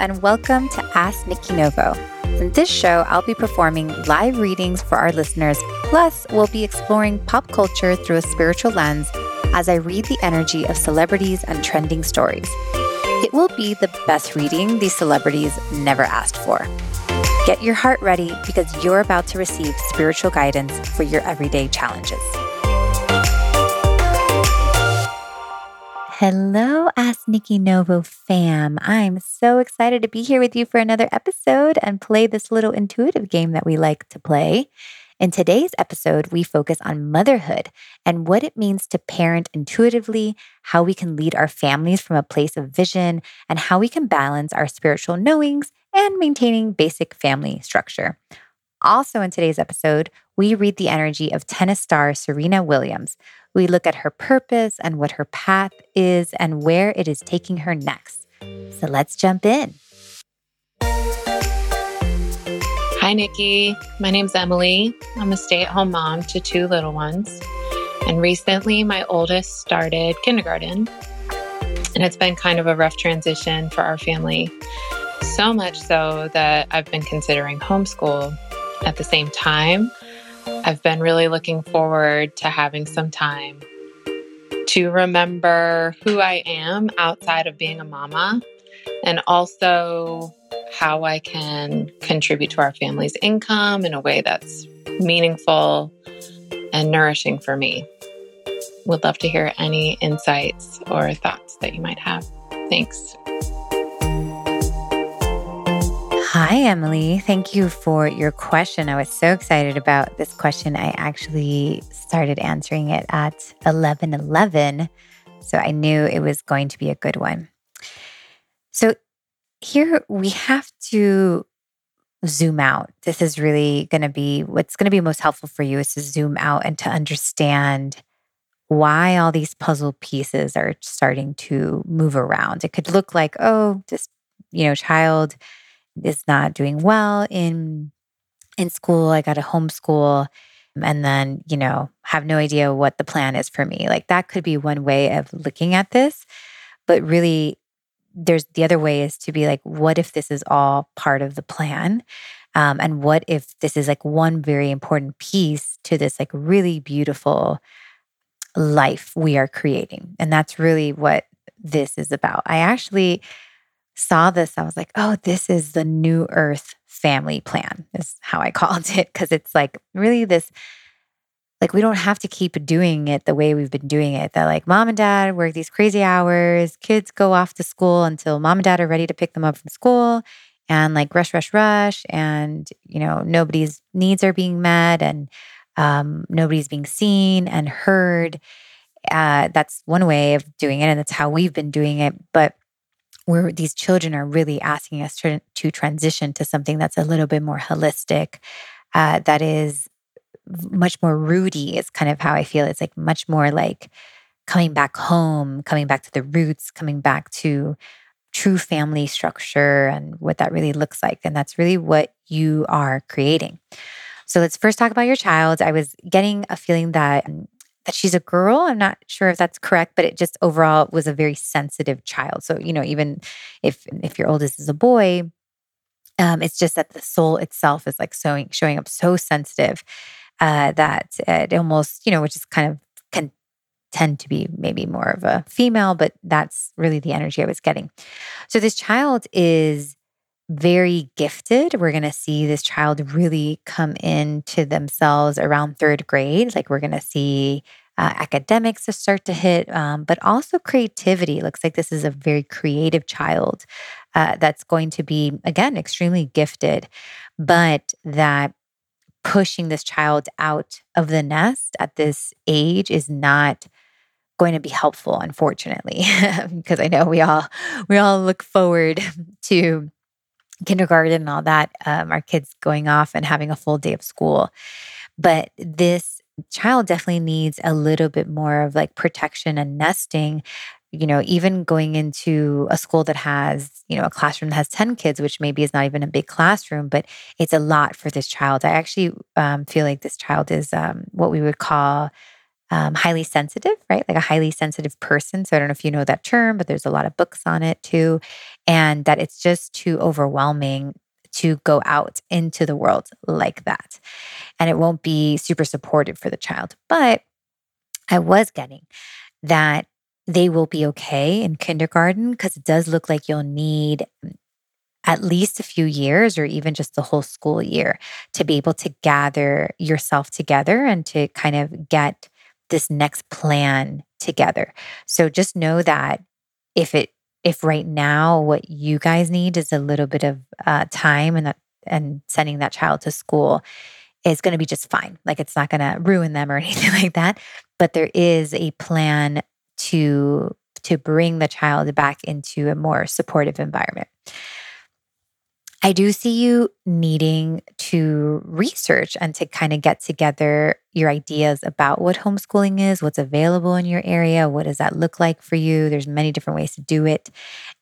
and welcome to Ask Nikki Novo. In this show, I'll be performing live readings for our listeners, plus, we'll be exploring pop culture through a spiritual lens as I read the energy of celebrities and trending stories. It will be the best reading these celebrities never asked for. Get your heart ready because you're about to receive spiritual guidance for your everyday challenges. Hello, Ask Nikki Novo fam. I'm so excited to be here with you for another episode and play this little intuitive game that we like to play. In today's episode, we focus on motherhood and what it means to parent intuitively, how we can lead our families from a place of vision, and how we can balance our spiritual knowings and maintaining basic family structure. Also, in today's episode, we read the energy of tennis star Serena Williams, we look at her purpose and what her path is and where it is taking her next. So let's jump in. Hi, Nikki. My name's Emily. I'm a stay at home mom to two little ones. And recently, my oldest started kindergarten. And it's been kind of a rough transition for our family. So much so that I've been considering homeschool. At the same time, I've been really looking forward to having some time to remember who I am outside of being a mama and also how I can contribute to our family's income in a way that's meaningful and nourishing for me. Would love to hear any insights or thoughts that you might have. Thanks. Hi, Emily. Thank you for your question. I was so excited about this question. I actually started answering it at 11:11, so I knew it was going to be a good one. So here we have to zoom out. This is really going to be what's going to be most helpful for you is to zoom out and to understand why all these puzzle pieces are starting to move around. It could look like, oh, this, you know, child is not doing well in in school. I got to homeschool and then, you know, have no idea what the plan is for me. Like that could be one way of looking at this. But really, there's the other way is to be like, what if this is all part of the plan? Um, and what if this is like one very important piece to this like really beautiful life we are creating? And that's really what this is about. I actually saw this, I was like, oh, this is the new earth family plan, is how I called it. Cause it's like really this, like, we don't have to keep doing it the way we've been doing it. That like mom and dad work these crazy hours, kids go off to school until mom and dad are ready to pick them up from school and like rush, rush, rush. And, you know, nobody's needs are being met and um, nobody's being seen and heard. Uh, that's one way of doing it. And that's how we've been doing it. But where these children are really asking us to, to transition to something that's a little bit more holistic, uh, that is much more rooty, is kind of how I feel. It's like much more like coming back home, coming back to the roots, coming back to true family structure and what that really looks like. And that's really what you are creating. So let's first talk about your child. I was getting a feeling that that she's a girl. I'm not sure if that's correct, but it just overall was a very sensitive child. So, you know, even if if your oldest is a boy, um, it's just that the soul itself is like showing showing up so sensitive uh, that it almost, you know, which is kind of can tend to be maybe more of a female, but that's really the energy I was getting. So this child is very gifted. We're going to see this child really come into themselves around third grade. Like we're going to see uh, academics to start to hit, um, but also creativity. Looks like this is a very creative child uh, that's going to be, again, extremely gifted, but that pushing this child out of the nest at this age is not going to be helpful unfortunately because i know we all we all look forward to kindergarten and all that, um, our kids going off and having a full day of school. But this child definitely needs a little bit more of like protection and nesting. You know, even going into a school that has, you know, a classroom that has 10 kids, which maybe is not even a big classroom, but it's a lot for this child. I actually um, feel like this child is um, what we would call um, highly sensitive, right? Like a highly sensitive person. So I don't know if you know that term, but there's a lot of books on it too. And that it's just too overwhelming to go out into the world like that. And it won't be super supportive for the child. But I was getting that they will be okay in kindergarten because it does look like you'll need at least a few years or even just the whole school year to be able to gather yourself together and to kind of get this next plan together. So just know that if it if right now what you guys need is a little bit of uh, time and that and sending that child to school is going to be just fine. Like it's not going to ruin them or anything like that. But there is a plan to to bring the child back into a more supportive environment. I do see you needing to research and to kind of get together your ideas about what homeschooling is, what's available in your area, what does that look like for you? There's many different ways to do it,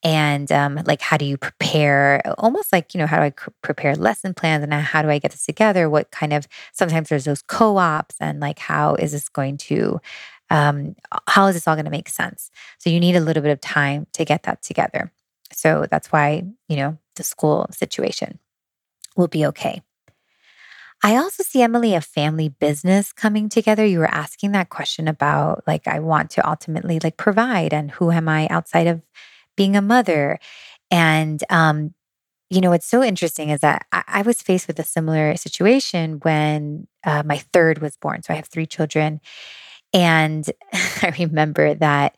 and um, like how do you prepare? Almost like you know how do I prepare lesson plans and how do I get this together? What kind of sometimes there's those co-ops and like how is this going to um, how is this all going to make sense? So you need a little bit of time to get that together. So that's why, you know, the school situation will be okay. I also see Emily a family business coming together. You were asking that question about like I want to ultimately like provide and who am I outside of being a mother? And um you know what's so interesting is that I, I was faced with a similar situation when uh, my third was born. So I have three children, and I remember that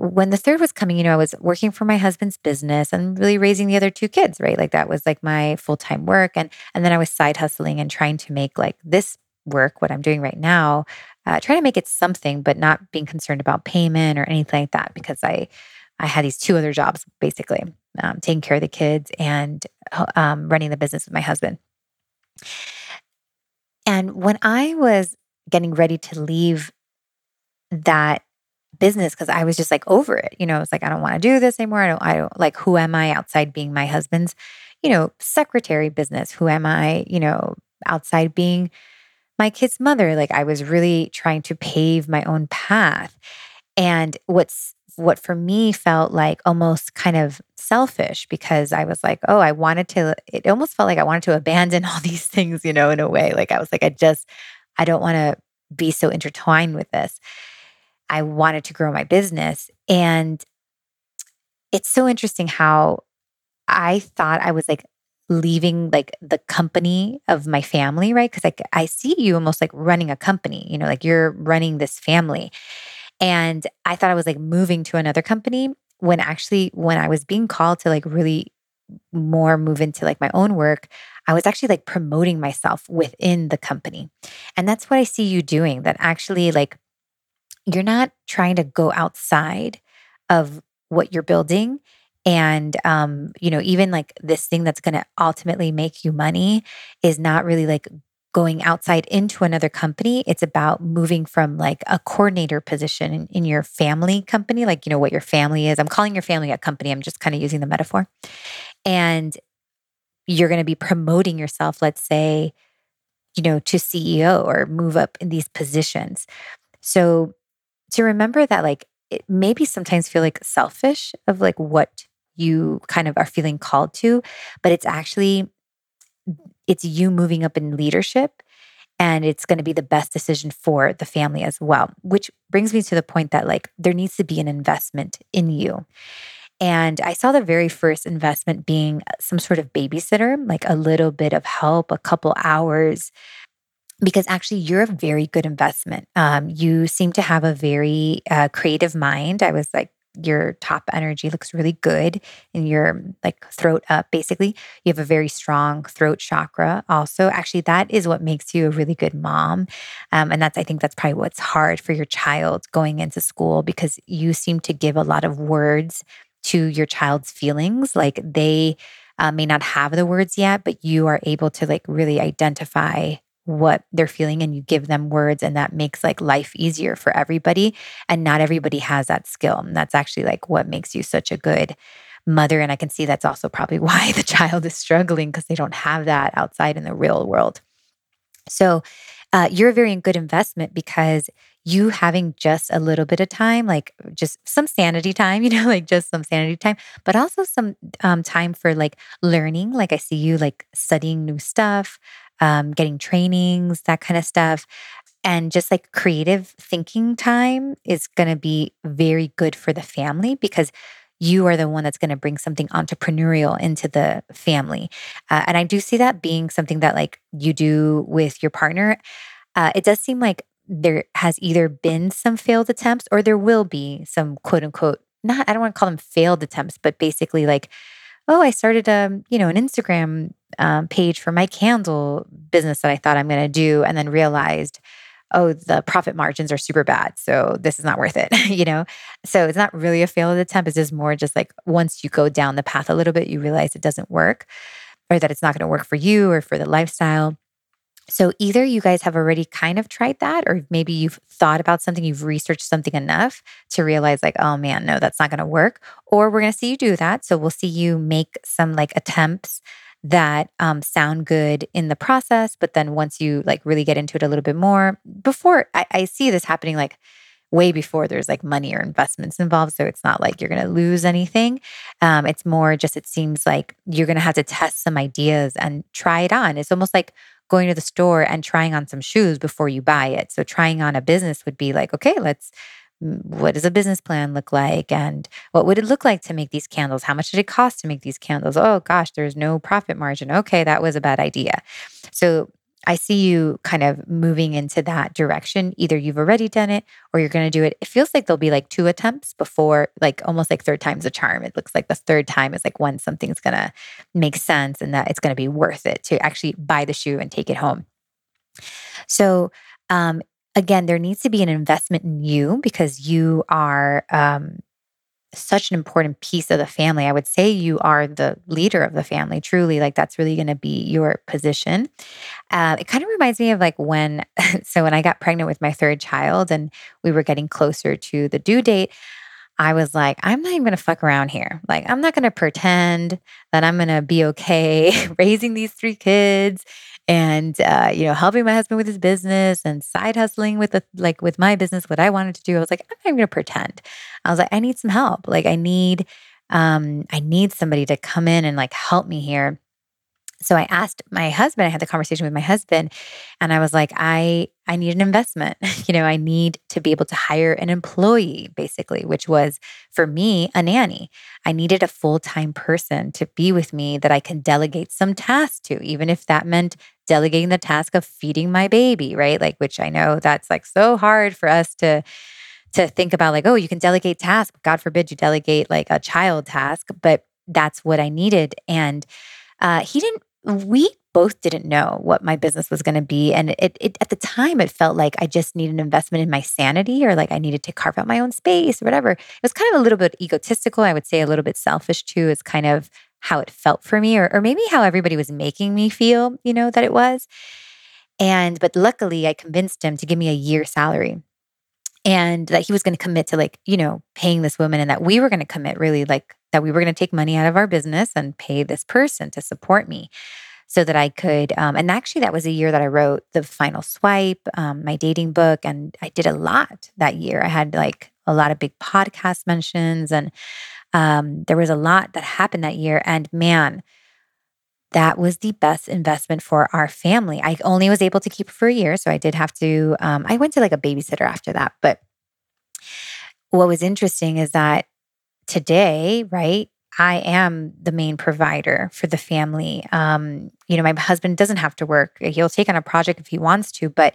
when the third was coming, you know, I was working for my husband's business and really raising the other two kids, right? Like that was like my full-time work. And and then I was side hustling and trying to make like this work, what I'm doing right now, uh, trying to make it something, but not being concerned about payment or anything like that because I I had these two other jobs basically, um, taking care of the kids and uh, um, running the business with my husband. And when I was getting ready to leave that business because I was just like over it. You know, it's like I don't want to do this anymore. I don't I don't like who am I outside being my husband's, you know, secretary business? Who am I, you know, outside being my kid's mother? Like I was really trying to pave my own path. And what's what for me felt like almost kind of selfish because I was like, oh, I wanted to, it almost felt like I wanted to abandon all these things, you know, in a way. Like I was like, I just, I don't want to be so intertwined with this. I wanted to grow my business. And it's so interesting how I thought I was like leaving like the company of my family, right? Because like I see you almost like running a company, you know, like you're running this family. And I thought I was like moving to another company when actually when I was being called to like really more move into like my own work, I was actually like promoting myself within the company. And that's what I see you doing that actually like you're not trying to go outside of what you're building and um you know even like this thing that's going to ultimately make you money is not really like going outside into another company. It's about moving from like a coordinator position in, in your family company like you know what your family is. I'm calling your family a company. I'm just kind of using the metaphor. And you're going to be promoting yourself let's say you know to ceo or move up in these positions. So to remember that like it maybe sometimes feel like selfish of like what you kind of are feeling called to, but it's actually it's you moving up in leadership and it's going to be the best decision for the family as well which brings me to the point that like there needs to be an investment in you. And i saw the very first investment being some sort of babysitter like a little bit of help a couple hours because actually you're a very good investment. Um, you seem to have a very uh, creative mind. I was like, your top energy looks really good in your like throat up basically you have a very strong throat chakra also actually that is what makes you a really good mom um, and that's i think that's probably what's hard for your child going into school because you seem to give a lot of words to your child's feelings like they uh, may not have the words yet but you are able to like really identify what they're feeling and you give them words and that makes like life easier for everybody and not everybody has that skill and that's actually like what makes you such a good mother and i can see that's also probably why the child is struggling because they don't have that outside in the real world so uh, you're a very good investment because you having just a little bit of time, like just some sanity time, you know, like just some sanity time, but also some um, time for like learning. Like I see you like studying new stuff, um, getting trainings, that kind of stuff. And just like creative thinking time is going to be very good for the family because you are the one that's going to bring something entrepreneurial into the family. Uh, and I do see that being something that like you do with your partner. Uh, it does seem like there has either been some failed attempts or there will be some quote unquote not I don't want to call them failed attempts, but basically like, oh, I started a um, you know an Instagram um, page for my candle business that I thought I'm going to do, and then realized, oh, the profit margins are super bad, so this is not worth it. you know, so it's not really a failed attempt. It's just more just like once you go down the path a little bit, you realize it doesn't work, or that it's not going to work for you or for the lifestyle. So either you guys have already kind of tried that, or maybe you've thought about something, you've researched something enough to realize, like, oh man, no, that's not going to work. Or we're going to see you do that. So we'll see you make some like attempts that um, sound good in the process. But then once you like really get into it a little bit more, before I, I see this happening like way before there's like money or investments involved. So it's not like you're going to lose anything. Um, it's more just, it seems like you're going to have to test some ideas and try it on. It's almost like going to the store and trying on some shoes before you buy it. So trying on a business would be like, okay, let's what does a business plan look like and what would it look like to make these candles how much did it cost to make these candles oh gosh there's no profit margin okay that was a bad idea so I see you kind of moving into that direction. Either you've already done it or you're going to do it. It feels like there'll be like two attempts before, like almost like third time's a charm. It looks like the third time is like when something's going to make sense and that it's going to be worth it to actually buy the shoe and take it home. So, um, again, there needs to be an investment in you because you are um, such an important piece of the family. I would say you are the leader of the family, truly. Like that's really going to be your position. Uh, it kind of reminds me of like when, so when I got pregnant with my third child and we were getting closer to the due date, I was like, I'm not even to fuck around here. Like, I'm not to pretend that I'm to be okay raising these three kids and uh, you know helping my husband with his business and side hustling with the like with my business what i wanted to do i was like i'm not gonna pretend. I was like i need some help. Like i need um i need somebody to come in and like help me here. So i asked my husband i had the conversation with my husband and i was like i i need an investment. You know i need to be able to hire an employee basically which was for me a nanny. I needed a full-time person to be with me that i can delegate some tasks to even if that meant delegating the task of feeding my baby right? Like which i know that's like so hard for us to to think about like oh you can delegate tasks god forbid you delegate like a child task but that's what i needed. And uh, he didn't we both didn't know what my business was going to be. And it, it, at the time, it felt like I just needed an investment in my sanity or like I needed to carve out my own space or whatever. It was kind of a little bit egotistical. I would say a little bit selfish too, is kind of how it felt for me or, or maybe how everybody was making me feel, you know, that it was. And, but luckily, I convinced him to give me a year salary and that he was going to commit to like, you know, paying this woman and that we were going to commit really like that we were going to take money out of our business and pay this person to support me so that I could. Um, and actually, that was a year that I wrote the final swipe, um, my dating book, and I did a lot that year. I had like a lot of big podcast mentions, and um, there was a lot that happened that year. And man, that was the best investment for our family. I only was able to keep it for a year, so I did have to. Um, I went to like a babysitter after that, but what was interesting is that today, right? I am the main provider for the family. Um, you know, my husband doesn't have to work. He'll take on a project if he wants to, but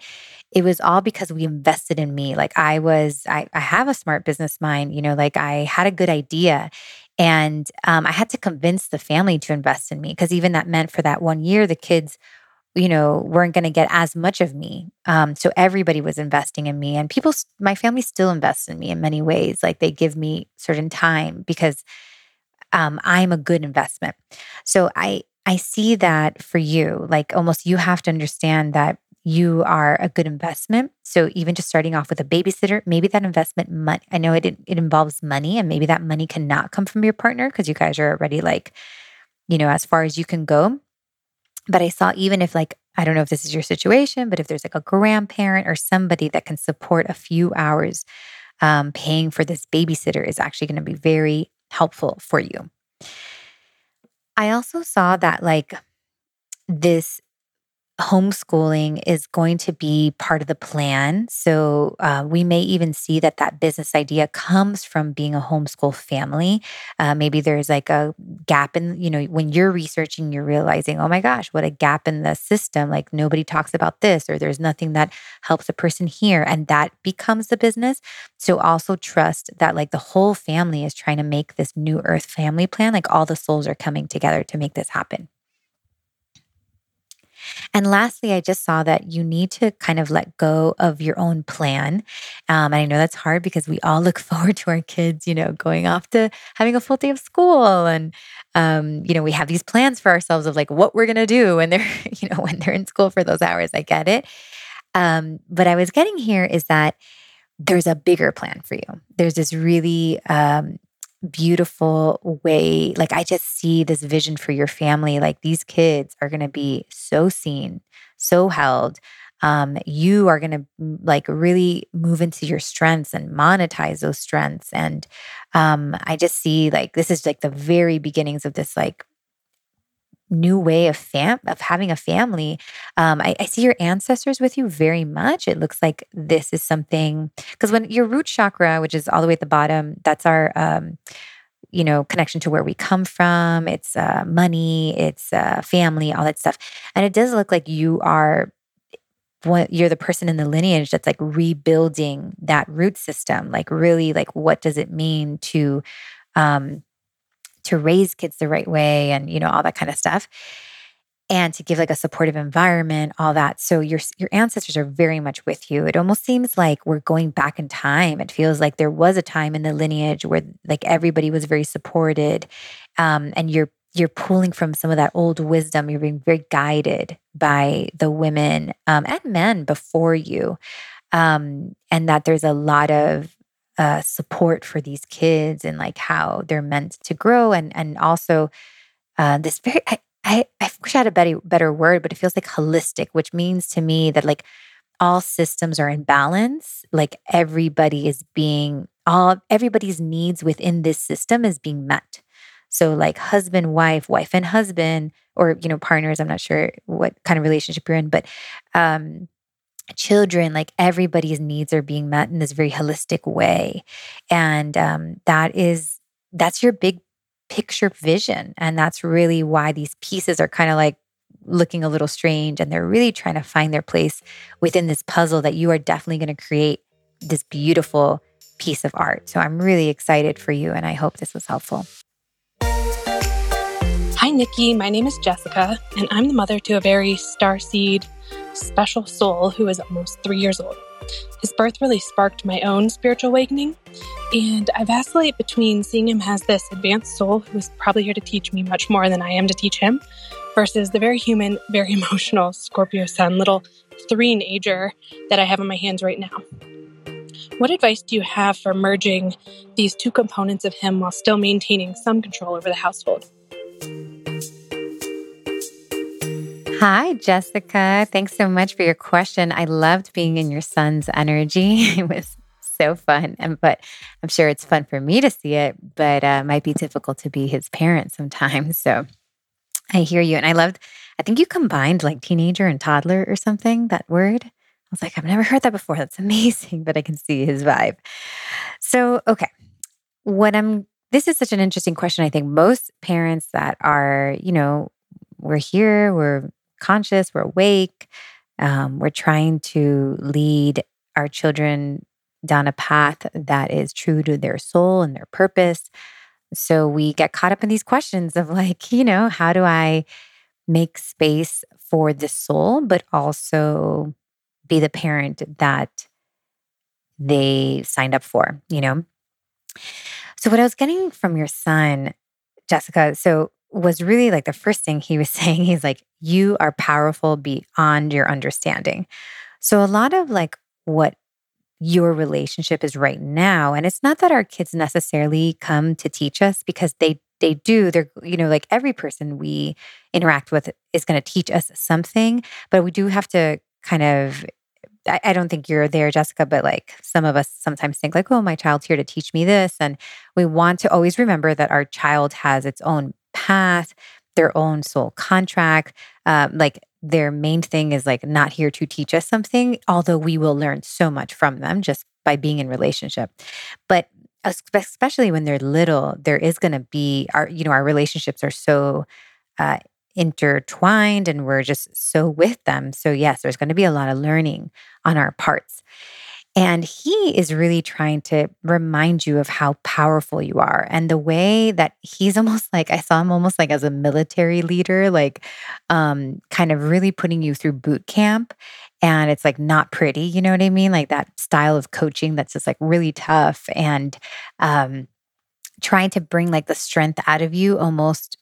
it was all because we invested in me. Like I was, I, I have a smart business mind, you know, like I had a good idea. And um, I had to convince the family to invest in me because even that meant for that one year, the kids you know, weren't going to get as much of me. Um, so everybody was investing in me, and people, my family still invests in me in many ways. Like they give me certain time because um, I'm a good investment. So I I see that for you, like almost you have to understand that you are a good investment. So even just starting off with a babysitter, maybe that investment money. I know it it involves money, and maybe that money cannot come from your partner because you guys are already like, you know, as far as you can go But I saw even if, like, I don't know if this is your situation, but if there's like a grandparent or somebody that can support a few hours, um, paying for this babysitter is actually going to be very helpful for you. I also saw that, like, this homeschooling is going to be part of the plan. So uh, we may even see that that business idea comes from being a homeschool family. Uh, maybe there's like a gap in, you know, when you're researching, you're realizing, oh my gosh, what a gap in the system. Like nobody talks about this, or there's nothing that helps a person here. And that becomes the business. So also trust that like the whole family is trying to make this new earth family plan. Like all the souls are coming together to make this happen. And lastly, I just saw that you need to kind of let go of your own plan. Um, and I know that's hard because we all look forward to our kids, you know, going off to having a full day of school. And, um, you know, we have these plans for ourselves of like what we're going to do when they're, you know, when they're in school for those hours. I get it. Um, but I was getting here is that there's a bigger plan for you. There's this really um, beautiful way. Like, I just see this vision for your family. Like, these kids are going to be so seen, so held. Um, you are going to like really move into your strengths and monetize those strengths. And um, I just see like this is like the very beginnings of this like new way of fam of having a family. Um, I, I, see your ancestors with you very much. It looks like this is something because when your root chakra, which is all the way at the bottom, that's our um, you know connection to where we come from. It's uh, money, it's uh, family, all that stuff, and it does look like you are. You're the person in the lineage that's like rebuilding that root system. Like, really, like, what does it mean to um, to raise kids the right way and you know all that kind of stuff and to give like a supportive environment all that. So your your ancestors are very much with you. It almost seems like we're going back in time. It feels like there was a time in the lineage where like everybody was very supported um, and you're you're pulling from some of that old wisdom. You're being very guided by the women um, and men before you um, and that there's a lot of uh, support for these kids and like how they're meant to grow and and also uh, this very I, I, I wish I had a better better word, but it feels like holistic, which means to me that like all systems are in balance. Like everybody is being all everybody's needs within this system is being met. So like husband, wife, wife and husband, or you know, partners, I'm not sure what kind of relationship you're in, but um children like everybody's needs are being met in this very holistic way. And um, that is that's your big picture vision. And that's really why these pieces are kind of like looking a little strange. And they're really trying to find their place within this puzzle that you are definitely going to create this beautiful piece of art. So i'm really excited for you and i hope this was helpful. Hi, Nikki. My name is Jessica, and I'm the mother to a very star seed special soul who is almost three years old. His birth really sparked my own spiritual awakening, and I vacillate between seeing him as this advanced soul who is probably here to teach me much more than I am to teach him, versus the very human, very emotional Scorpio sun, little threenager that I have in my hands right now. What advice do you have for merging these two components of him while still maintaining some control over the household? Hi, Jessica. Thanks so much for your question. I loved being in your son's energy. It was so fun. And but I'm sure it's fun for me to see it, but uh, might be difficult to be his parent sometimes. So I hear you. And I loved, I think you combined like teenager and toddler or something, that word. I was like, I've never heard that before. That's amazing, but I can see his vibe. So, okay. What I'm, this is such an interesting question. I think most parents that are, you know, we're here, we're conscious, we're awake. Um, we're trying to lead our children down a path that is true to their soul and their purpose. So we get caught up in these questions of like, you know, how do I make space for the soul, but also be the parent that they signed up for, you know? So, what I was getting from your son, Jessica, so was really like the first thing he was saying. He's like, You are powerful beyond your understanding. So, a lot of like what your relationship is right now, and it's not that our kids necessarily come to teach us because they they do, they're, you know, like every person we interact with is going to teach us something, but we do have to kind of I, I don't think you're there, Jessica, but like some of us sometimes think like, oh, my child's here to teach me this. And we want to always remember that our child has its own path, their own soul contract. Um, like their main thing is like not here to teach us something, although we will learn so much from them just by being in relationship. But especially when they're little, there is going to be our, you know, our relationships are so uh, intertwined and we're just so with them. So, yes, there's going to be a lot of learning on our parts. And he is really trying to remind you of how powerful you are. And the way that he's almost like, I saw him almost like as a military leader, like um, kind of really putting you through boot camp. And it's like not pretty, you know what I mean? Like that style of coaching that's just like really tough and um, trying to bring like the strength out of you almost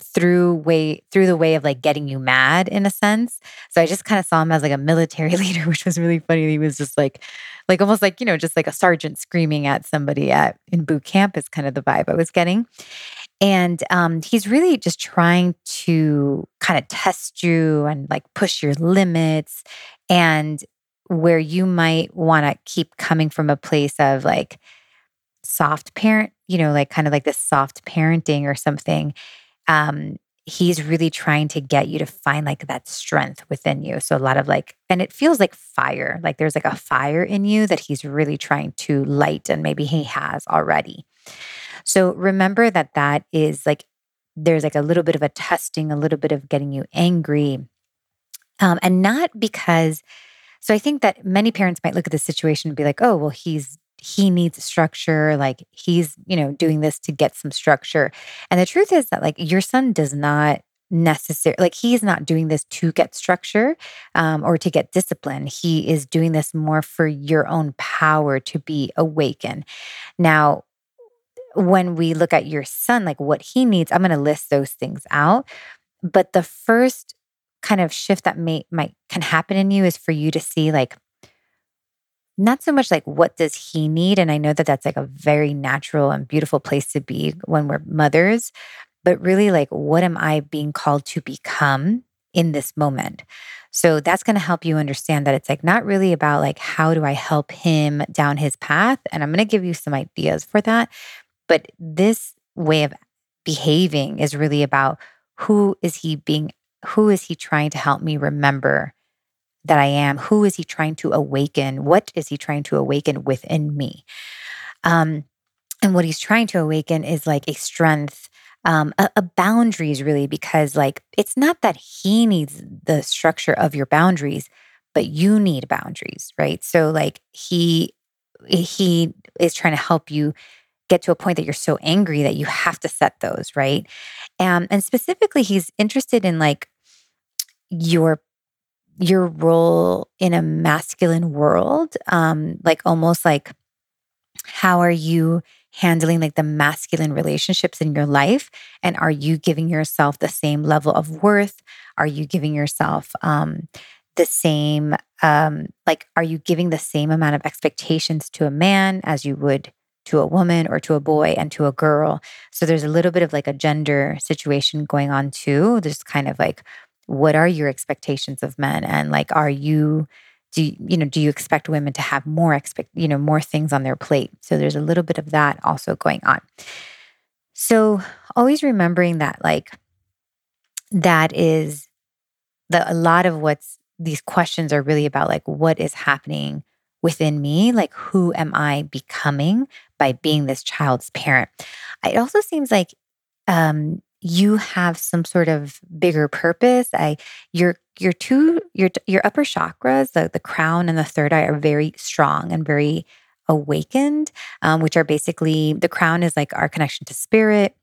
through way through the way of like getting you mad in a sense. So I just kind of saw him as like a military leader, which was really funny. He was just like like almost like, you know, just like a sergeant screaming at somebody at in boot camp is kind of the vibe I was getting. And um, he's really just trying to kind of test you and like push your limits and where you might want to keep coming from a place of like soft parent, you know, like kind of like this soft parenting or something. Um, he's really trying to get you to find like that strength within you. So a lot of like, and it feels like fire, like there's like a fire in you that he's really trying to light, and maybe he has already. So remember that that is like, there's like a little bit of a testing, a little bit of getting you angry. Um, and not because, so I think that many parents might look at the situation and be like, oh, well, he's he needs structure like he's you know doing this to get some structure. And the truth is that like your son does not necessary like he's not doing this to get structure um, or to get discipline. He is doing this more for your own power to be awakened. Now when we look at your son like what he needs i'm going to list those things out but the first kind of shift that may might can happen in you is for you to see like not so much like what does he need and i know that that's like a very natural and beautiful place to be when we're mothers but really like what am i being called to become in this moment? So that's going to help you understand that it's like not really about like how do i help him down his path and i'm going to give you some ideas for that but this way of behaving is really about who is he being who is he trying to help me remember that I am? Who is he trying to awaken? What is he trying to awaken within me? Um, and what he's trying to awaken is like a strength, um, a, a boundaries, really, because like it's not that he needs the structure of your boundaries, but you need boundaries, right? So like he he is trying to help you get to a point that you're so angry that you have to set those, right? Um, and specifically, he's interested in like your your role in a masculine world um like almost like how are you handling like the masculine relationships in your life? And are you giving yourself the same level of worth? Are you giving yourself um the same um like are you giving the same amount of expectations to a man as you would to a woman or to a boy and to a girl? So there's a little bit of like a gender situation going on too there's kind of like what are your expectations of men? And like are you do you, know do you expect women to have more expect you know more things on their plate? So there's a little bit of that also going on. So always remembering that like that is the a lot of what's these questions are really about like what is happening within me? Like who am i becoming by being this child's parent? It also seems like um you have some sort of bigger purpose. I your your two your your upper chakras, the the crown and the third eye, are very strong and very awakened, um, which are basically the crown is like our connection to spirit,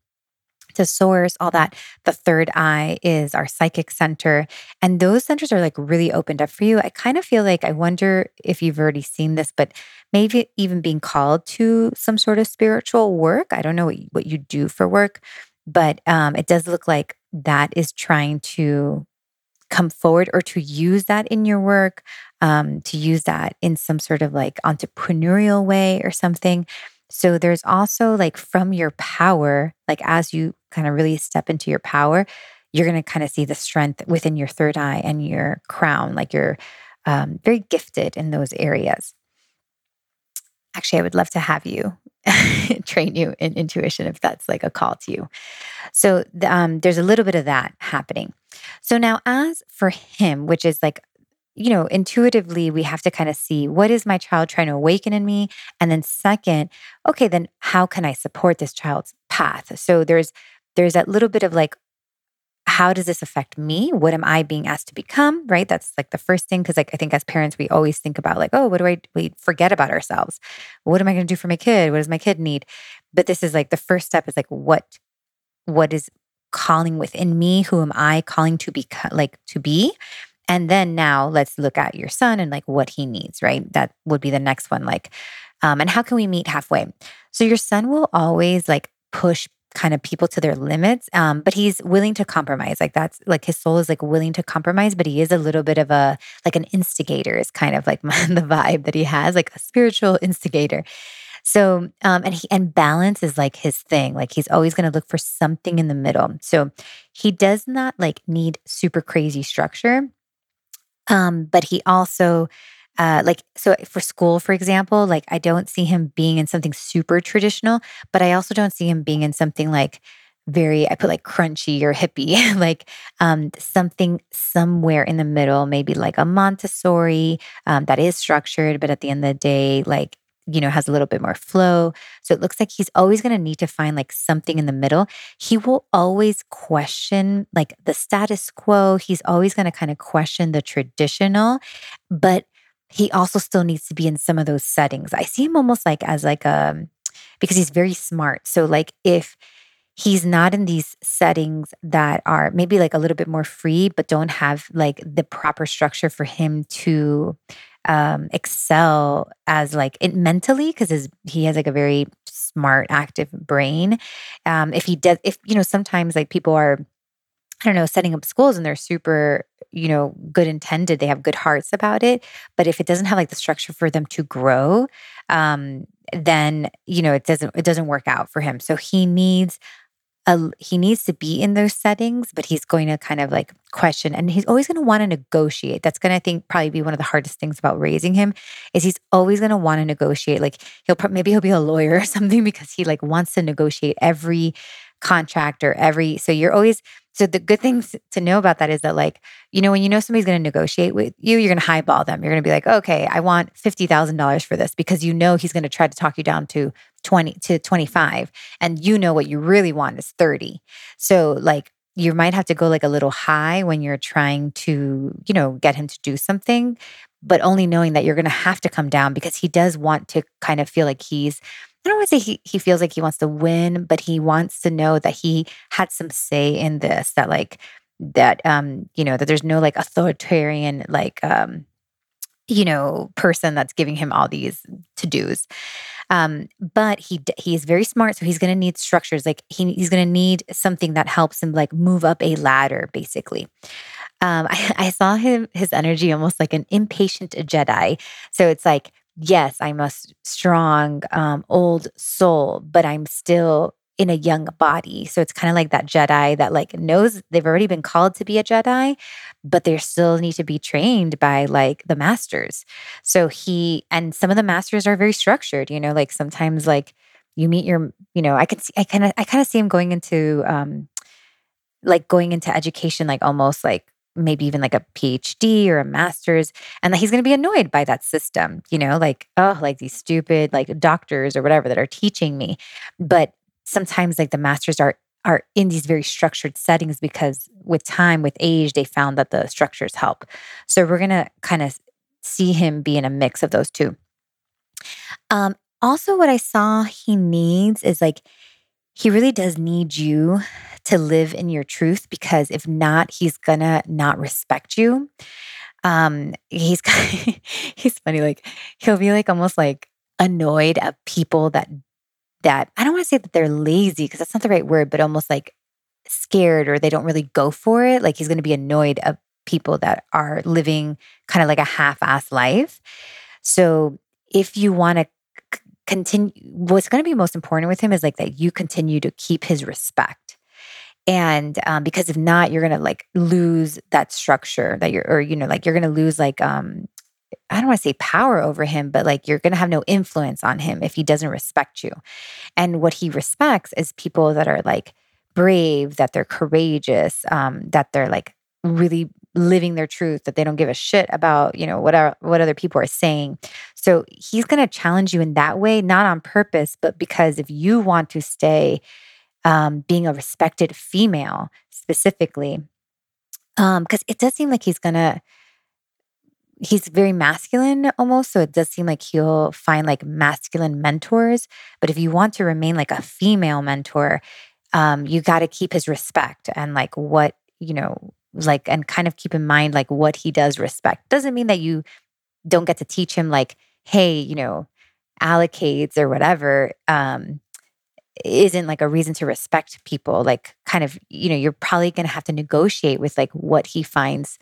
to source, all that. The third eye is our psychic center. And those centers are like really opened up for you. I kind of feel like I wonder if you've already seen this, but maybe even being called to some sort of spiritual work. I don't know what you, what you do for work, but um, it does look like that is trying to come forward or to use that in your work, um, to use that in some sort of like entrepreneurial way or something. So there's also like from your power, like as you kind of really step into your power, you're going to kind of see the strength within your third eye and your crown. Like you're um, very gifted in those areas. Actually, I would love to have you train you in intuition if that's like a call to you. So um, there's a little bit of that happening. So now, as for him, which is like you know, intuitively, we have to kind of see what is my child trying to awaken in me? And then, second, okay, then how can I support this child's path? So there's, there's that little bit of like, how does this affect me? What am I being asked to become? Right. That's like the first thing. Cause like I think as parents, we always think about like, oh, what do I we forget about ourselves? What am I going to do for my kid? What does my kid need? But this is like the first step is like what what is calling within me? Who am I calling to be like to be? And then now let's look at your son and like what he needs, right? That would be the next one. Like, um, and how can we meet halfway? So your son will always like push kind of people to their limits um, but he's willing to compromise like that's like his soul is like willing to compromise but he is a little bit of a like an instigator is kind of like the vibe that he has like a spiritual instigator. So um and he and balance is like his thing like he's always going to look for something in the middle. So he does not like need super crazy structure um, but he also, uh, like, so for school, for example, like I don't see him being in something super traditional, but I also don't see him being in something like very, I put like crunchy or hippie, like um, something somewhere in the middle, maybe like a Montessori um, that is structured, but at the end of the day, like you know, has a little bit more flow. So it looks like he's always going to need to find like something in the middle. He will always question like the status quo. He's always going to kind of question the traditional, but he also still needs to be in some of those settings. I see him almost like as like a, um, because he's very smart. So like if, he's not in these settings that are maybe like a little bit more free but don't have like the proper structure for him to um, excel as like it mentally because he has like a very smart, active brain. Um, if he does, if you know, sometimes like people are, I don't know, setting up schools and they're super, you know, good intended. They have good hearts about it, but if it doesn't have like the structure for them to grow, um, then you know it doesn't it doesn't work out for him. So he needs a, he needs to be in those settings, but he's going to kind of like question and he's always going to want to negotiate. That's going to, I think, probably be one of the hardest things about raising him is he's always going to want to negotiate. Like he'll, maybe he'll be a lawyer or something because he like wants to negotiate every contract or every, so you're always, so the good things to know about that is that like, you know, when you know somebody's going to negotiate with you, you're going to highball them. You're going to be like, okay, I want $50,000 for this because you know he's going to try to talk you down to 20 to 25 and you know what you really want is 30. So like you might have to go like a little high when you're trying to, you know, get him to do something, but only knowing that you're going to have to come down because he does want to kind of feel like he's I don't want to say he, he feels like he wants to win, but he wants to know that he had some say in this, that like that um, you know, that there's no like authoritarian like um, you know, person that's giving him all these to-dos. Um, but he he is very smart, so he's going to need structures. Like he, he's going to need something that helps him like move up a ladder, basically. Um, I, I saw him his energy almost like an impatient Jedi. So it's like yes, I'm a strong, um, old soul, but I'm still in a young body. So it's kind of like that Jedi that like knows they've already been called to be a Jedi, but they still need to be trained by like the masters. So he and some of the masters are very structured, you know, like sometimes like you meet your, you know, I can see I kind of I kind of see him going into um like going into education like almost like maybe even like a PhD or a master's, and that he's going to be annoyed by that system, you know, like, oh, like these stupid like doctors or whatever that are teaching me. But sometimes like the masters are are in these very structured settings because with time, with age, they found that the structures help. So we're going to kind of see him be in a mix of those two. Um, also, what I saw he needs is like, he really does need you to live in your truth because if not, he's gonna not respect you. Um, he's he's funny, like he'll be like almost like annoyed at people that that I don't want to say that they're lazy because that's not the right word, but almost like scared or they don't really go for it. Like he's gonna be annoyed of people that are living kind of like a half-ass life. So if you want to continue what's going to be most important with him is like that you continue to keep his respect and um, because if not you're to like lose that structure that you're or you know like you're to lose like um i don't want to say power over him but like you're going to have no influence on him if he doesn't respect you. And what he respects is people that are like brave that they're courageous um that they're like really living their truth that they don't give a shit about you know what are, what other people are saying. So he's going to challenge you in that way not on purpose but because if you want to stay um, being a respected female specifically um because it does seem like he's to he's very masculine almost so it does seem like he'll find like masculine mentors but if you want to remain like a female mentor um you got to keep his respect and like what you know like and kind of keep in mind like what he does respect. Doesn't mean that you don't get to teach him like hey you know allocates or whatever um isn't like a reason to respect people like kind of you know you're probably going to have to negotiate with like what he finds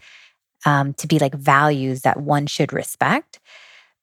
um to be like values that one should respect.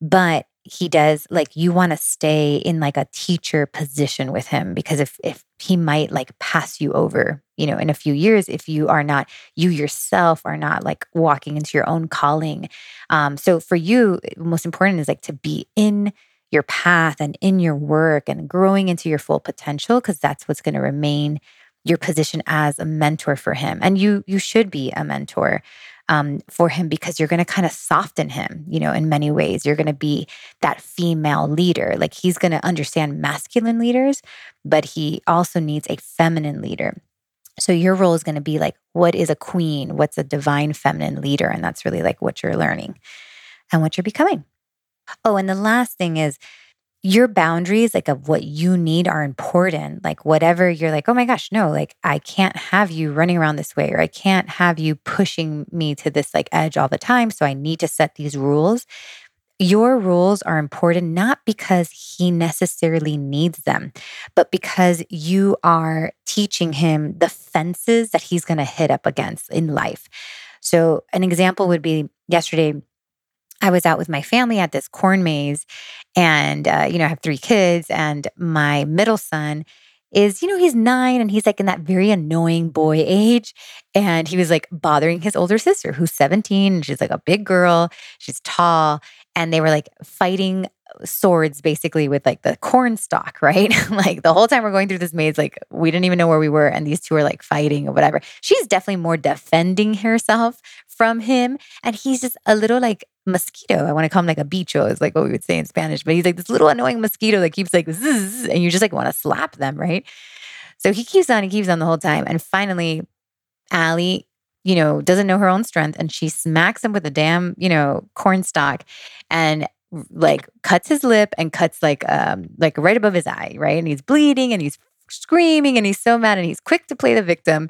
But he does like you want to stay in like a teacher position with him because if if he might like pass you over you know in a few years if you are not you yourself are not like walking into your own calling. Um so for you most important is like to be in your path and in your work and growing into your full potential because that's what's going to remain your position as a mentor for him and you you should be a mentor um, for him because you're going to kind of soften him, you know, in many ways. You're going to be that female leader. Like he's going to understand masculine leaders, but he also needs a feminine leader. So your role is going to be like, what is a queen? What's a divine feminine leader? And that's really like what you're learning and what you're becoming. Oh, and the last thing is, your boundaries like of what you need are important like whatever you're like oh my gosh no like i can't have you running around this way or i can't have you pushing me to this like edge all the time so i need to set these rules your rules are important not because he necessarily needs them, but because you are teaching him the fences that he's going to hit up against in life. So, an example would be yesterday, I was out with my family at this corn maze, and uh, you know, I have three kids, and my middle son is, you know, he's nine and he's like in that very annoying boy age. And he was like bothering his older sister, who's 17. And she's like a big girl, she's tall. And they were like fighting swords basically with like the corn stalk, right? like the whole time we're going through this maze, like we didn't even know where we were, and these two are like fighting or whatever. She's definitely more defending herself from him, and he's just a little like mosquito. I want to call him like a bicho, is like what we would say in Spanish, but he's like this little annoying mosquito that keeps like zzz, and you just like want to slap them, right? So he keeps on, he keeps on the whole time, and finally, Allie you know, doesn't know her own strength and she smacks him with a damn, you know, corn stalk. And like cuts his lip and cuts like um like right above his eye, right? And he's bleeding and he's screaming and he's so mad and he's quick to play the victim.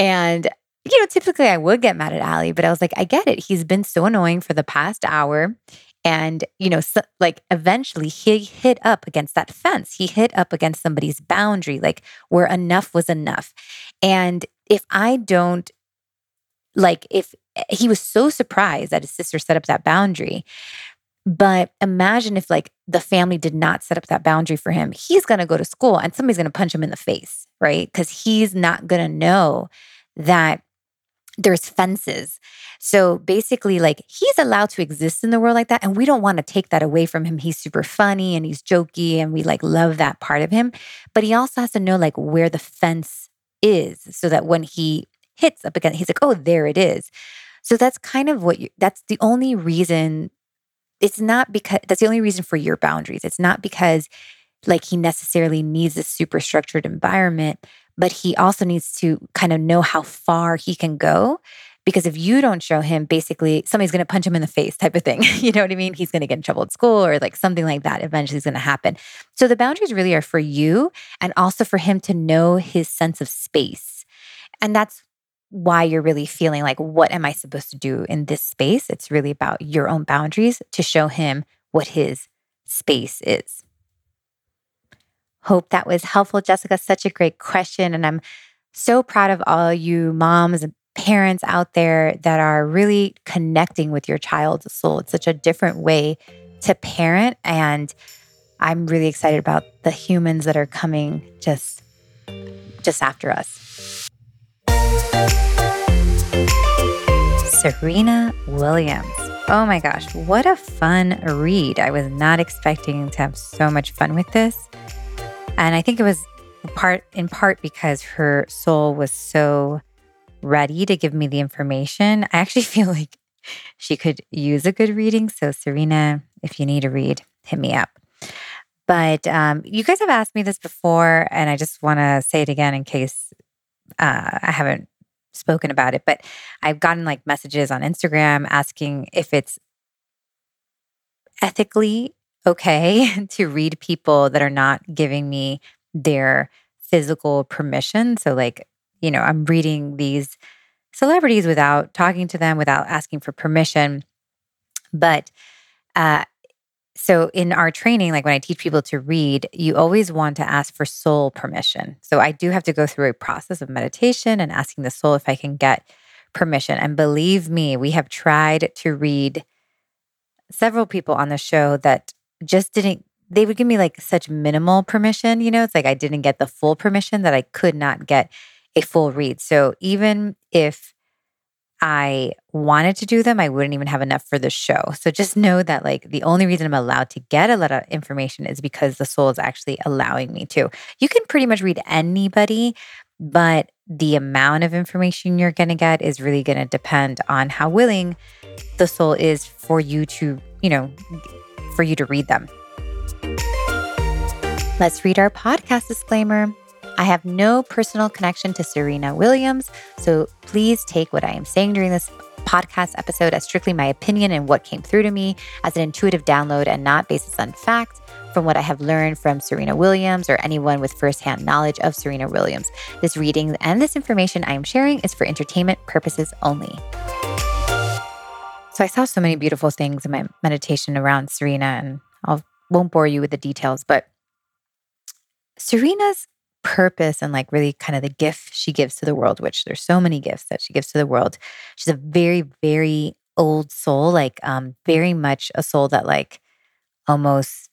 And you know, typically I would get mad at Allie, but I was like, I get it. He's been so annoying for the past hour. And, you know, so, like eventually he hit up against that fence. He hit up against somebody's boundary, like where enough was enough. And if I don't, like, if eh, he was so surprised that his sister set up that boundary, but imagine if like the family did not set up that boundary for him. He's going to go to school and somebody's going to punch him in the face, right? Cuz he's not going to know that there's fences. So basically like he's allowed to exist in the world like that and we don't want to take that away from him. He's super funny and he's jokey and we like love that part of him, but he also has to know like where the fence is so that when he hits up again he's like, "Oh, there it is." So that's kind of what you that's the only reason it's not because that's the only reason for your boundaries. It's not because like he necessarily needs a super structured environment, but he also needs to kind of know how far he can go. Because if you don't show him, basically somebody's going to punch him in the face, type of thing. you know what I mean? He's going to get in trouble at school or like something like that eventually is going to happen. So the boundaries really are for you and also for him to know his sense of space. And that's why you're really feeling like, what am I supposed to do in this space? It's really about your own boundaries to show him what his space is. Hope that was helpful, Jessica. Such a great question. And I'm so proud of all you moms and parents out there that are really connecting with your child's soul. It's such a different way to parent. And I'm really excited about the humans that are coming just just after us. Serena Williams. Oh my gosh, what a fun read. I was not expecting to have so much fun with this. And I think it was part in part because her soul was so ready to give me the information. I actually feel like she could use a good reading. So Serena, if you need a read, hit me up. But um, you guys have asked me this before, and I just want to say it again in case uh, I haven't spoken about it. But I've gotten like messages on Instagram asking if it's ethically okay to read people that are not giving me their physical permission. So, like, you know, I'm reading these celebrities without talking to them, without asking for permission. But uh, so in our training, like when I teach people to read, you always want to ask for soul permission. So I do have to go through a process of meditation and asking the soul if I can get permission. And believe me, we have tried to read several people on the show that just didn't they would give me like such minimal permission, you know, it's like I didn't get the full permission that I could not get a full read. So even if I wanted to do them, I wouldn't even have enough for the show. So just know that like the only reason I'm allowed to get a lot of information is because the soul is actually allowing me to. You can pretty much read anybody, but the amount of information you're going to get is really going to depend on how willing the soul is for you to, you know, for you to read them. Let's read our podcast disclaimer. I have no personal connection to Serena Williams, so please take what I am saying during this podcast episode as strictly my opinion and what came through to me as an intuitive download and not based on fact from what I have learned from Serena Williams or anyone with firsthand knowledge of Serena Williams. This reading and this information I am sharing is for entertainment purposes only. So I saw so many beautiful things in my meditation around Serena, and I won't bore you with the details, but Serena's purpose and like really kind of the gift she gives to the world, which there's so many gifts that she gives to the world. She's a very, very old soul, like um, very much a soul that like almost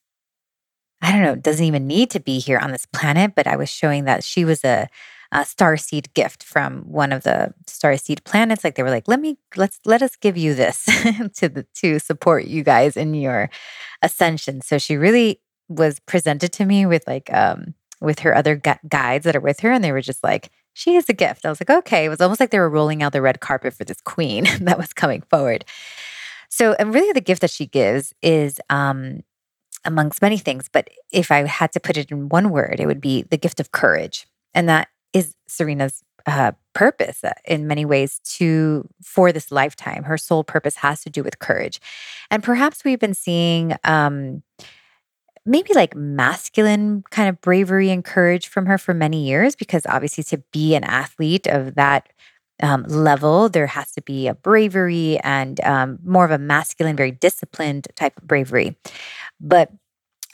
I don't know, doesn't even need to be here on this planet, but I was showing that she was a, a star seed gift from one of the star seed planets. Like they were like, let me let's let us give you this to the to support you guys in your ascension. So she really was presented to me with like um with her other gu- guides that are with her, and they were just like, she is a gift. I was like, okay. It was almost like they were rolling out the red carpet for this queen that was coming forward. So, and really, the gift that she gives is, um, amongst many things, but if I had to put it in one word, it would be the gift of courage, and that is Serena's uh, purpose uh, in many ways to for this lifetime. Her sole purpose has to do with courage, and perhaps we've been seeing. Um, maybe like masculine kind of bravery and courage from her for many years because obviously to be an athlete of that um, level there has to be a bravery and um, more of a masculine very disciplined type of bravery but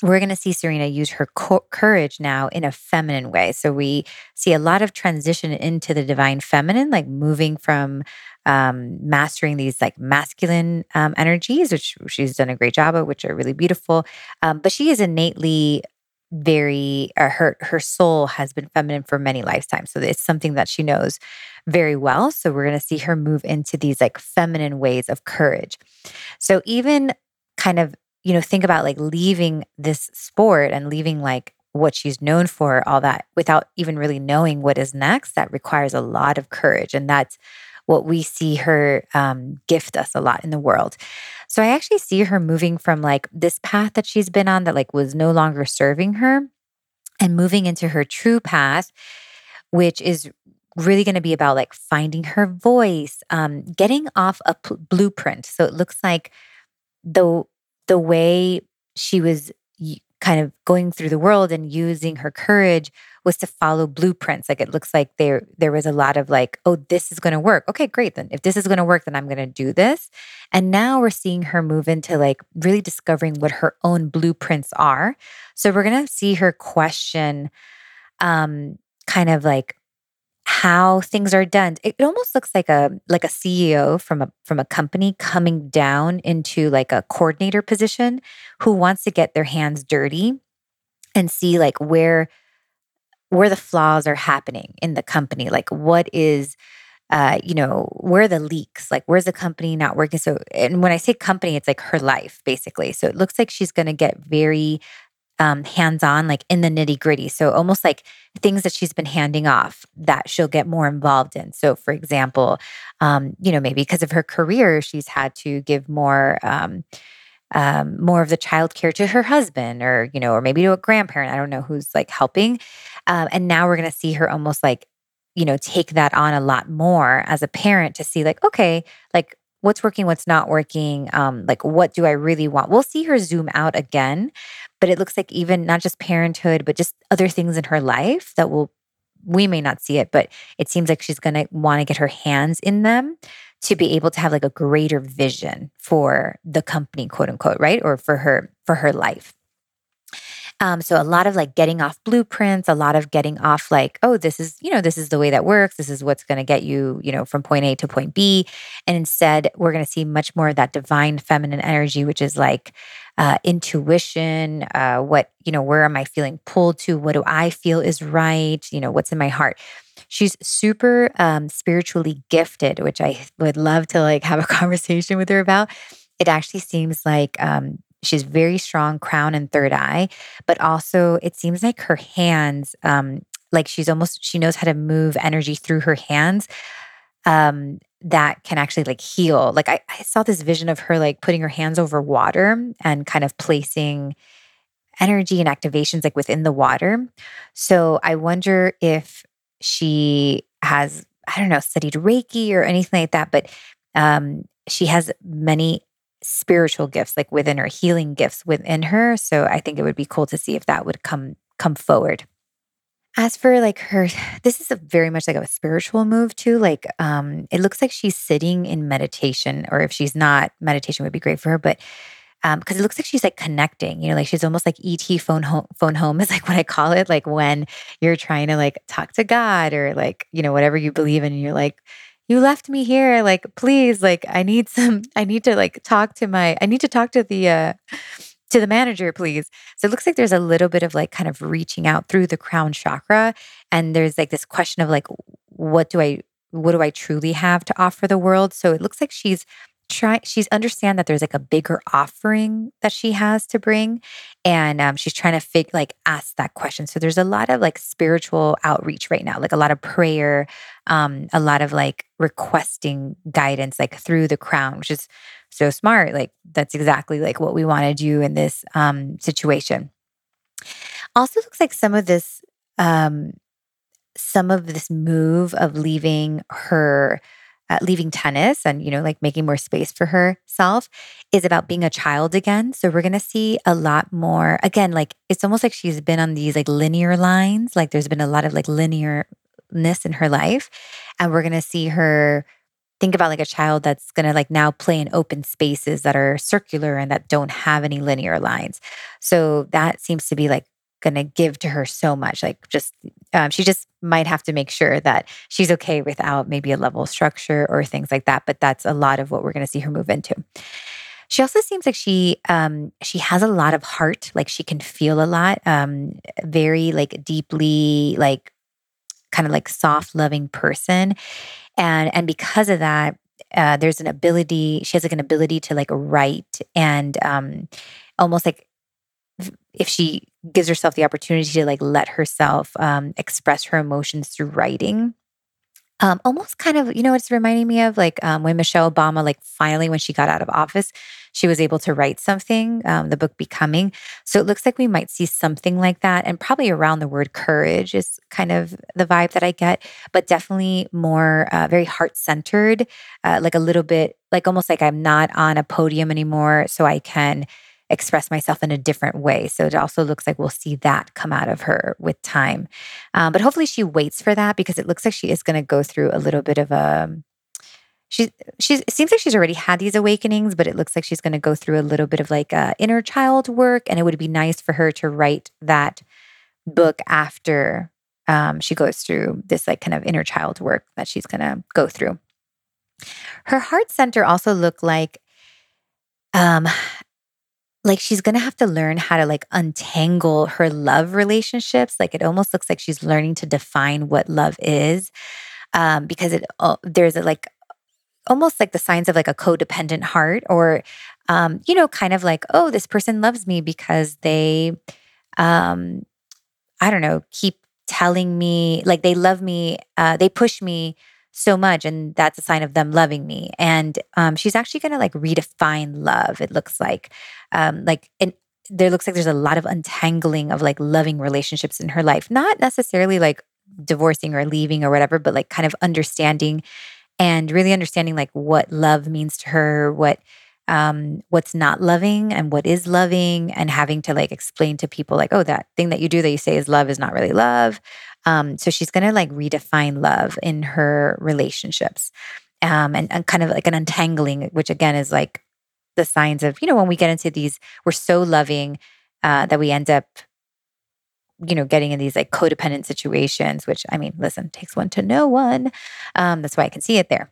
we're going to see Serena use her co- courage now in a feminine way. So we see a lot of transition into the divine feminine, like moving from um, mastering these like masculine um, energies, which she's done a great job of, which are really beautiful. Um, but she is innately very uh, her her soul has been feminine for many lifetimes. So it's something that she knows very well. So we're going to see her move into these like feminine ways of courage. So even kind of you know think about like leaving this sport and leaving like what she's known for all that without even really knowing what is next that requires a lot of courage. And that's what we see her um, gift us a lot in the world. So I actually see her moving from like this path that she's been on that like was no longer serving her and moving into her true path, which is really going to be about like finding her voice, um, getting off a p- blueprint. So it looks like the the way she was kind of going through the world and using her courage was to follow blueprints. Like it looks like there there was a lot of like, oh, this is going to work. Okay, great. Then if this is going to work, then I'm going to do this. And now we're seeing her move into like really discovering what her own blueprints are. So we're going to see her question um kind of like how things are done. It, it almost looks like a like a CEO from a from a company coming down into like a coordinator position who wants to get their hands dirty and see like where where the flaws are happening in the company like what is uh, you know, where the leaks? Like, where's the company not working? So, and when I say company, it's like her life, basically. So it looks like she's going to get very um, hands on, like in the nitty gritty. So almost like things that she's been handing off that she'll get more involved in. So, for example, um, you know, maybe because of her career, she's had to give more. Um, um, more of the childcare to her husband, or you know, or maybe to a grandparent. I don't know who's like helping. Um, and now we're going to see her almost like you know, take that on a lot more as a parent to see like, okay, like what's working, what's not working, um, like what do I really want? We'll see her zoom out again, but it looks like even not just parenthood, but just other things in her life that will we may not see it, but it seems like she's gonna want to get her hands in them to be able to have like a greater vision for the company, quote unquote, right? Or for her for her life. Um, so a lot of like getting off blueprints, a lot of getting off like, oh, this is, you know, this is the way that works. This is what's going to get you, you know, from point A to point B. And instead, we're going to see much more of that divine feminine energy, which is like uh, intuition. Uh, what, you know, where am I feeling pulled to? What do I feel is right? You know, what's in my heart? She's super um, spiritually gifted, which I would love to like have a conversation with her about. It actually seems like um, She's very strong crown and third eye, but also it seems like her hands, um, like she's almost, she knows how to move energy through her hands. Um, that can actually like heal. Like I, I saw this vision of her like putting her hands over water and kind of placing energy and activations like within the water. So I wonder if she has, I don't know, studied Reiki or anything like that, but um, she has many spiritual gifts like within her healing gifts within her so i think it would be cool to see if that would come come forward. As for like her this is a very much like a spiritual move too like um it looks like she's sitting in meditation or if she's not meditation would be great for her but um because it looks like she's like connecting you know like she's almost like et phone home phone home is like what i call it like when you're trying to like talk to god or like you know whatever you believe in and you're like you left me here like please like i need some i need to like talk to my i need to talk to the uh to the manager please. So it looks like there's a little bit of like kind of reaching out through the crown chakra and there's like this question of like what do i what do i truly have to offer the world? So it looks like she's try she's understand that there's like a bigger offering that she has to bring and um, she's trying to fig like ask that question. So there's a lot of like spiritual outreach right now like a lot of prayer um, a lot of like requesting guidance like through the crown which is so smart like that's exactly like what we want to do in this um, situation. Also looks like some of this um, some of this move of leaving her uh, leaving tennis and you know like making more space for herself is about being a child again. So we're going to see a lot more again like it's almost like she's been on these like linear lines like there's been a lot of like linearness in her life. And we're going to see her think about like a child that's going to like now play in open spaces that are circular and that don't have any linear lines. So that seems to be like going to give to her so much. Like, just um, she just might have to make sure that she's okay without maybe a level structure or things like that. But that's a lot of what we're going to see her move into. She also seems like she um, she has a lot of heart. Like she can feel a lot. Um, very like deeply like kind of like soft, loving person, and and because of that. Uh, there's an ability she has like an ability to like write and um almost like if she gives herself the opportunity to like let herself um, express her emotions through writing. Um, almost kind of you know it's reminding me of? Like um, when michelle obama like finally when she got out of office she was able to write something um, the book becoming. So it looks like we might see something like that and probably around the word courage is kind of the vibe that i get but definitely more uh, very heart-centered uh, like a little bit like almost like i'm not on a podium anymore so i can express myself in a different way. So it also looks like we'll see that come out of her with time. Um, but hopefully she waits for that because it looks like she is going to go through a little bit of a. She she's it seems like she's already had these awakenings, but it looks like she's going to go through a little bit of like uh, inner child work, and it would be nice for her to write that book after um, she goes through this like kind of inner child work that she's going to go through. Her heart center also looked like um like she's going to have to learn how to like untangle her love relationships. Like it almost looks like she's learning to define what love is um because it uh, there's a, like almost like the signs of like a codependent heart or um you know kind of like oh this person loves me because they um i don't know keep telling me like they love me uh they push me so much and that's a sign of them loving me. And um, she's actually going to like redefine love it looks like. Um, like and there looks like there's a lot of untangling of like loving relationships in her life. Not necessarily like divorcing or leaving or whatever but like kind of understanding and really understanding like what love means to her what um, what's not loving and what is loving and having to like explain to people like oh that thing that you do that you say is love is not really love um, so she's going to like redefine love in her relationships um, and, and kind of like an untangling, which again is like the signs of, you know, when we get into these, we're so loving uh, that we end up, you know, getting in these like codependent situations, which I mean, listen, takes one to know one. Um, that's why I can see it there.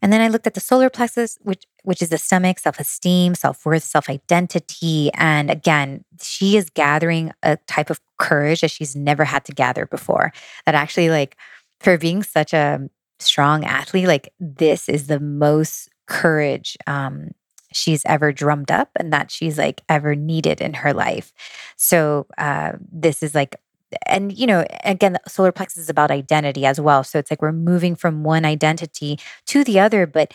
And then I looked at the solar plexus, which which is the stomach, self-esteem, self-worth, self-identity. And again, she is gathering a type of courage that she's never had to gather before. That actually, like, for being such a strong athlete, like this is the most courage um, she's ever drummed up and that she's like ever needed in her life. So uh, this is like and you know again the solar plexus is about identity as well so it's like we're moving from one identity to the other but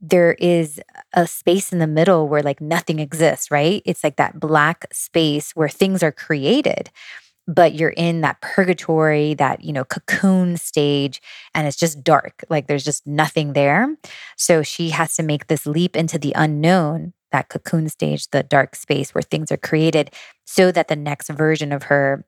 there is a space in the middle where like nothing exists right? It's like that black space where things are created but you're in that purgatory that you know cocoon stage and it's just dark like there's just nothing there. So she has to make this leap into the unknown that cocoon stage the dark space where things are created so that the next version of her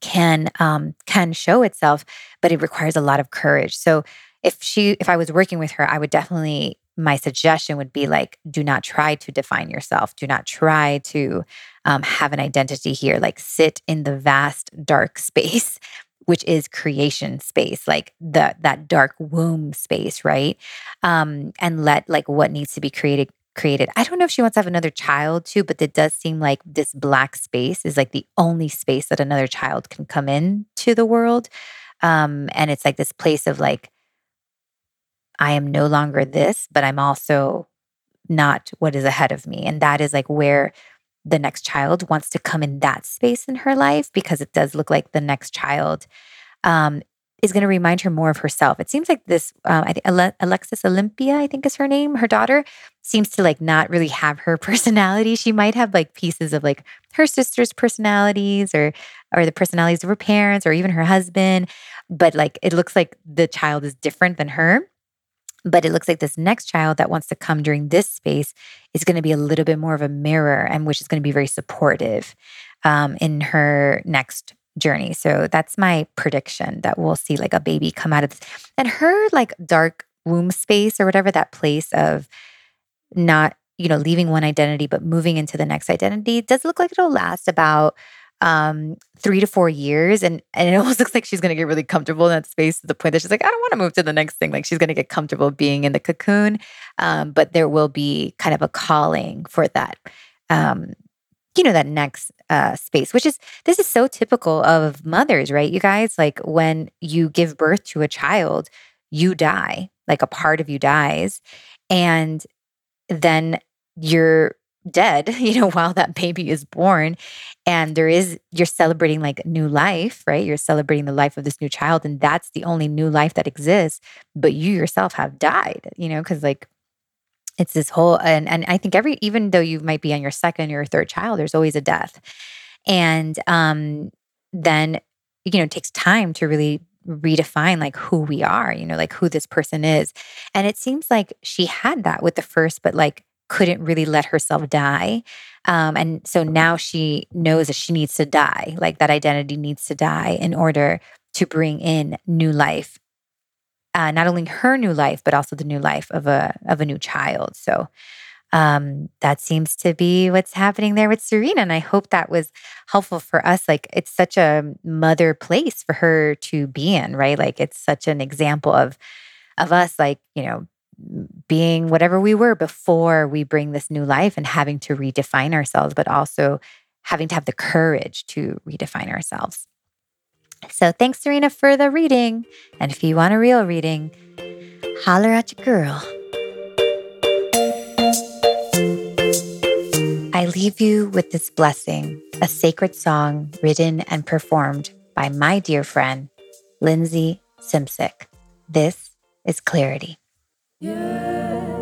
can um, can show itself, but it requires a lot of courage. So if she if I was working with her, I would definitely my suggestion would be like, do not try to define yourself. Do not try to um, have an identity here. Like sit in the vast dark space which is creation space like the that dark womb space right um and let like what needs to be created created. I don't know if she wants to have another child too, but it does seem like this black space is like the only space that another child can come in to the world. Um, and it's like this place of like, I am no longer this, but I'm also not what is ahead of me. And that is like where the next child wants to come in that space in her life because it does look like the next child um, is going to remind her more of herself. It seems like this, um, I think Alexis Olympia, I think is her name. Her daughter seems to like not really have her personality. She might have like pieces of like her sister's personalities or or the personalities of her parents or even her husband, but like it looks like the child is different than her. But it looks like this next child that wants to come during this space is going to be a little bit more of a mirror and which is going to be very supportive um, in her next journey. So that's my prediction that we'll see like a baby come out of this. And her like dark womb space or whatever, that place of not, you know, leaving one identity but moving into the next identity does look like it'll last about um three to four years and and it almost looks like she's going to get really comfortable in that space to the point that she's like i don't want to move to the next thing like she's going to get comfortable being in the cocoon um but there will be kind of a calling for that um you know that next uh, space which is this is so typical of mothers right you guys? Like when you give birth to a child you die like a part of you dies and then you're dead you know while that baby is born and there is you're celebrating like new life right? You're celebrating the life of this new child and that's the only new life that exists but you yourself have died you know because like it's this whole and and I think every even though you might be on your second or third child, there's always a death. And um then you know, it takes time to really redefine like who we are, you know, like who this person is. And it seems like she had that with the first, but like couldn't really let herself die. Um, and so now she knows that she needs to die, like that identity needs to die in order to bring in new life uh, not only her new life but also the new life of a of a new child. So um, that seems to be what's happening there with Serena, and I hope that was helpful for us. Like it's such a mother place for her to be in, right? Like it's such an example of of us, like you know, being whatever we were before we bring this new life and having to redefine ourselves, but also having to have the courage to redefine ourselves. So thanks, Serena, for the reading. And if you want a real reading, holler at your girl. I leave you with this blessing, a sacred song written and performed by my dear friend, Lindsay Simcik. This is Clarity. Yeah.